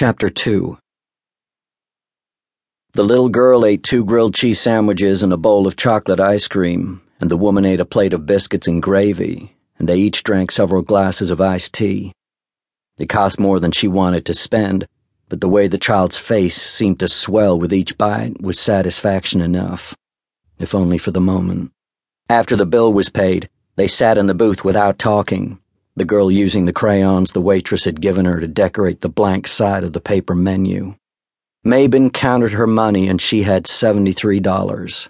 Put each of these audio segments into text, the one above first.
Chapter 2 The little girl ate two grilled cheese sandwiches and a bowl of chocolate ice cream, and the woman ate a plate of biscuits and gravy, and they each drank several glasses of iced tea. It cost more than she wanted to spend, but the way the child's face seemed to swell with each bite was satisfaction enough, if only for the moment. After the bill was paid, they sat in the booth without talking the girl using the crayons the waitress had given her to decorate the blank side of the paper menu. Maben counted her money and she had $73.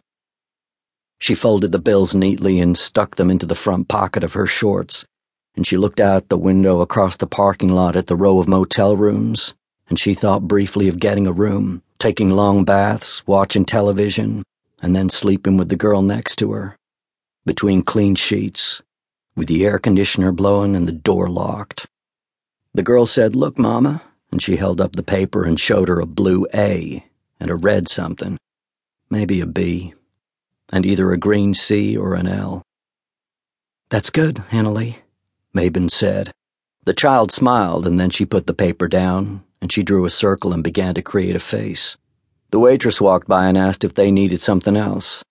She folded the bills neatly and stuck them into the front pocket of her shorts, and she looked out the window across the parking lot at the row of motel rooms, and she thought briefly of getting a room, taking long baths, watching television, and then sleeping with the girl next to her. Between clean sheets, with the air conditioner blowing and the door locked. The girl said, Look, Mama, and she held up the paper and showed her a blue A and a red something, maybe a B, and either a green C or an L. That's good, Annalee, Maben said. The child smiled, and then she put the paper down, and she drew a circle and began to create a face. The waitress walked by and asked if they needed something else.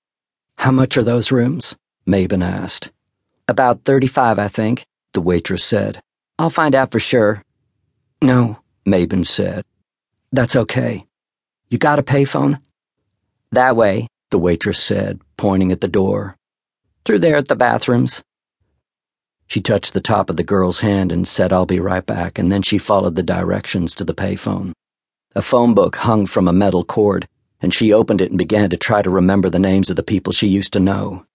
How much are those rooms? Maben asked. About 35, I think, the waitress said. I'll find out for sure. No, Maben said. That's okay. You got a payphone? That way, the waitress said, pointing at the door. Through there at the bathrooms. She touched the top of the girl's hand and said, I'll be right back, and then she followed the directions to the payphone. A phone book hung from a metal cord, and she opened it and began to try to remember the names of the people she used to know.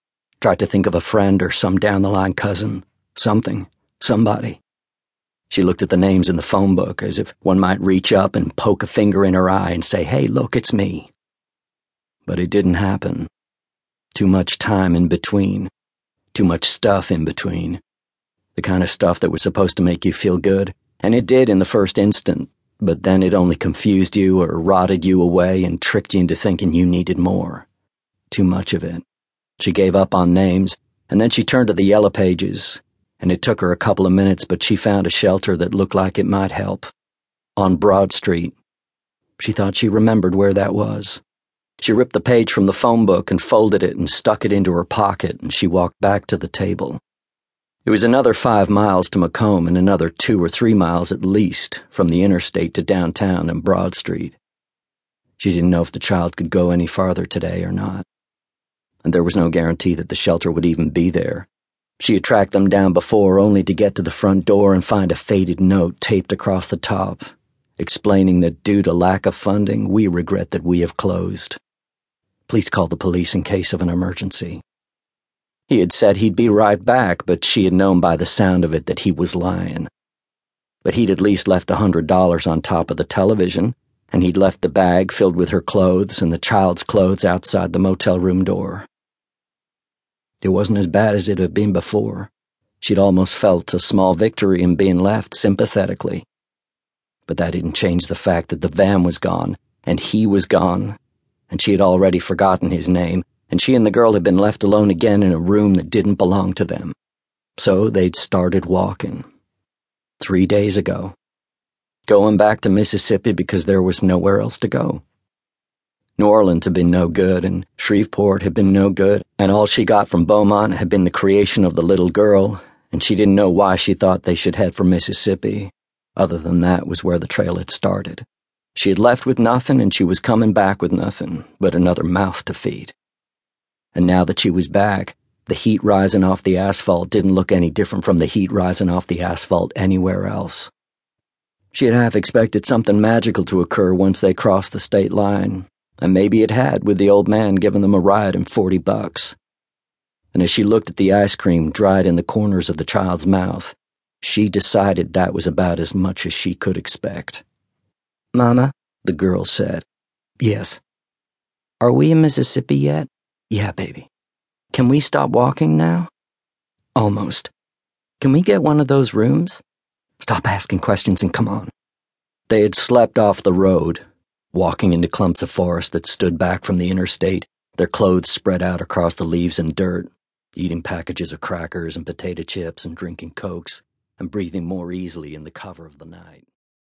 Tried to think of a friend or some down the line cousin. Something. Somebody. She looked at the names in the phone book as if one might reach up and poke a finger in her eye and say, Hey, look, it's me. But it didn't happen. Too much time in between. Too much stuff in between. The kind of stuff that was supposed to make you feel good, and it did in the first instant, but then it only confused you or rotted you away and tricked you into thinking you needed more. Too much of it. She gave up on names, and then she turned to the yellow pages, and it took her a couple of minutes, but she found a shelter that looked like it might help. On Broad Street. She thought she remembered where that was. She ripped the page from the phone book and folded it and stuck it into her pocket, and she walked back to the table. It was another five miles to McComb and another two or three miles at least from the interstate to downtown and Broad Street. She didn't know if the child could go any farther today or not and there was no guarantee that the shelter would even be there. She had tracked them down before only to get to the front door and find a faded note taped across the top, explaining that due to lack of funding, we regret that we have closed. Please call the police in case of an emergency. He had said he'd be right back, but she had known by the sound of it that he was lying. But he'd at least left a hundred dollars on top of the television, and he'd left the bag filled with her clothes and the child's clothes outside the motel room door. It wasn't as bad as it had been before. She'd almost felt a small victory in being left sympathetically. But that didn't change the fact that the van was gone, and he was gone, and she had already forgotten his name, and she and the girl had been left alone again in a room that didn't belong to them. So they'd started walking. Three days ago. Going back to Mississippi because there was nowhere else to go. New Orleans had been no good, and Shreveport had been no good, and all she got from Beaumont had been the creation of the little girl, and she didn't know why she thought they should head for Mississippi, other than that was where the trail had started. She had left with nothing, and she was coming back with nothing but another mouth to feed. And now that she was back, the heat rising off the asphalt didn't look any different from the heat rising off the asphalt anywhere else. She had half expected something magical to occur once they crossed the state line, and maybe it had with the old man giving them a ride and forty bucks. And as she looked at the ice cream dried in the corners of the child's mouth, she decided that was about as much as she could expect. Mama, the girl said. Yes. Are we in Mississippi yet? Yeah, baby. Can we stop walking now? Almost. Can we get one of those rooms? Stop asking questions and come on. They had slept off the road, walking into clumps of forest that stood back from the interstate, their clothes spread out across the leaves and dirt, eating packages of crackers and potato chips and drinking cokes, and breathing more easily in the cover of the night.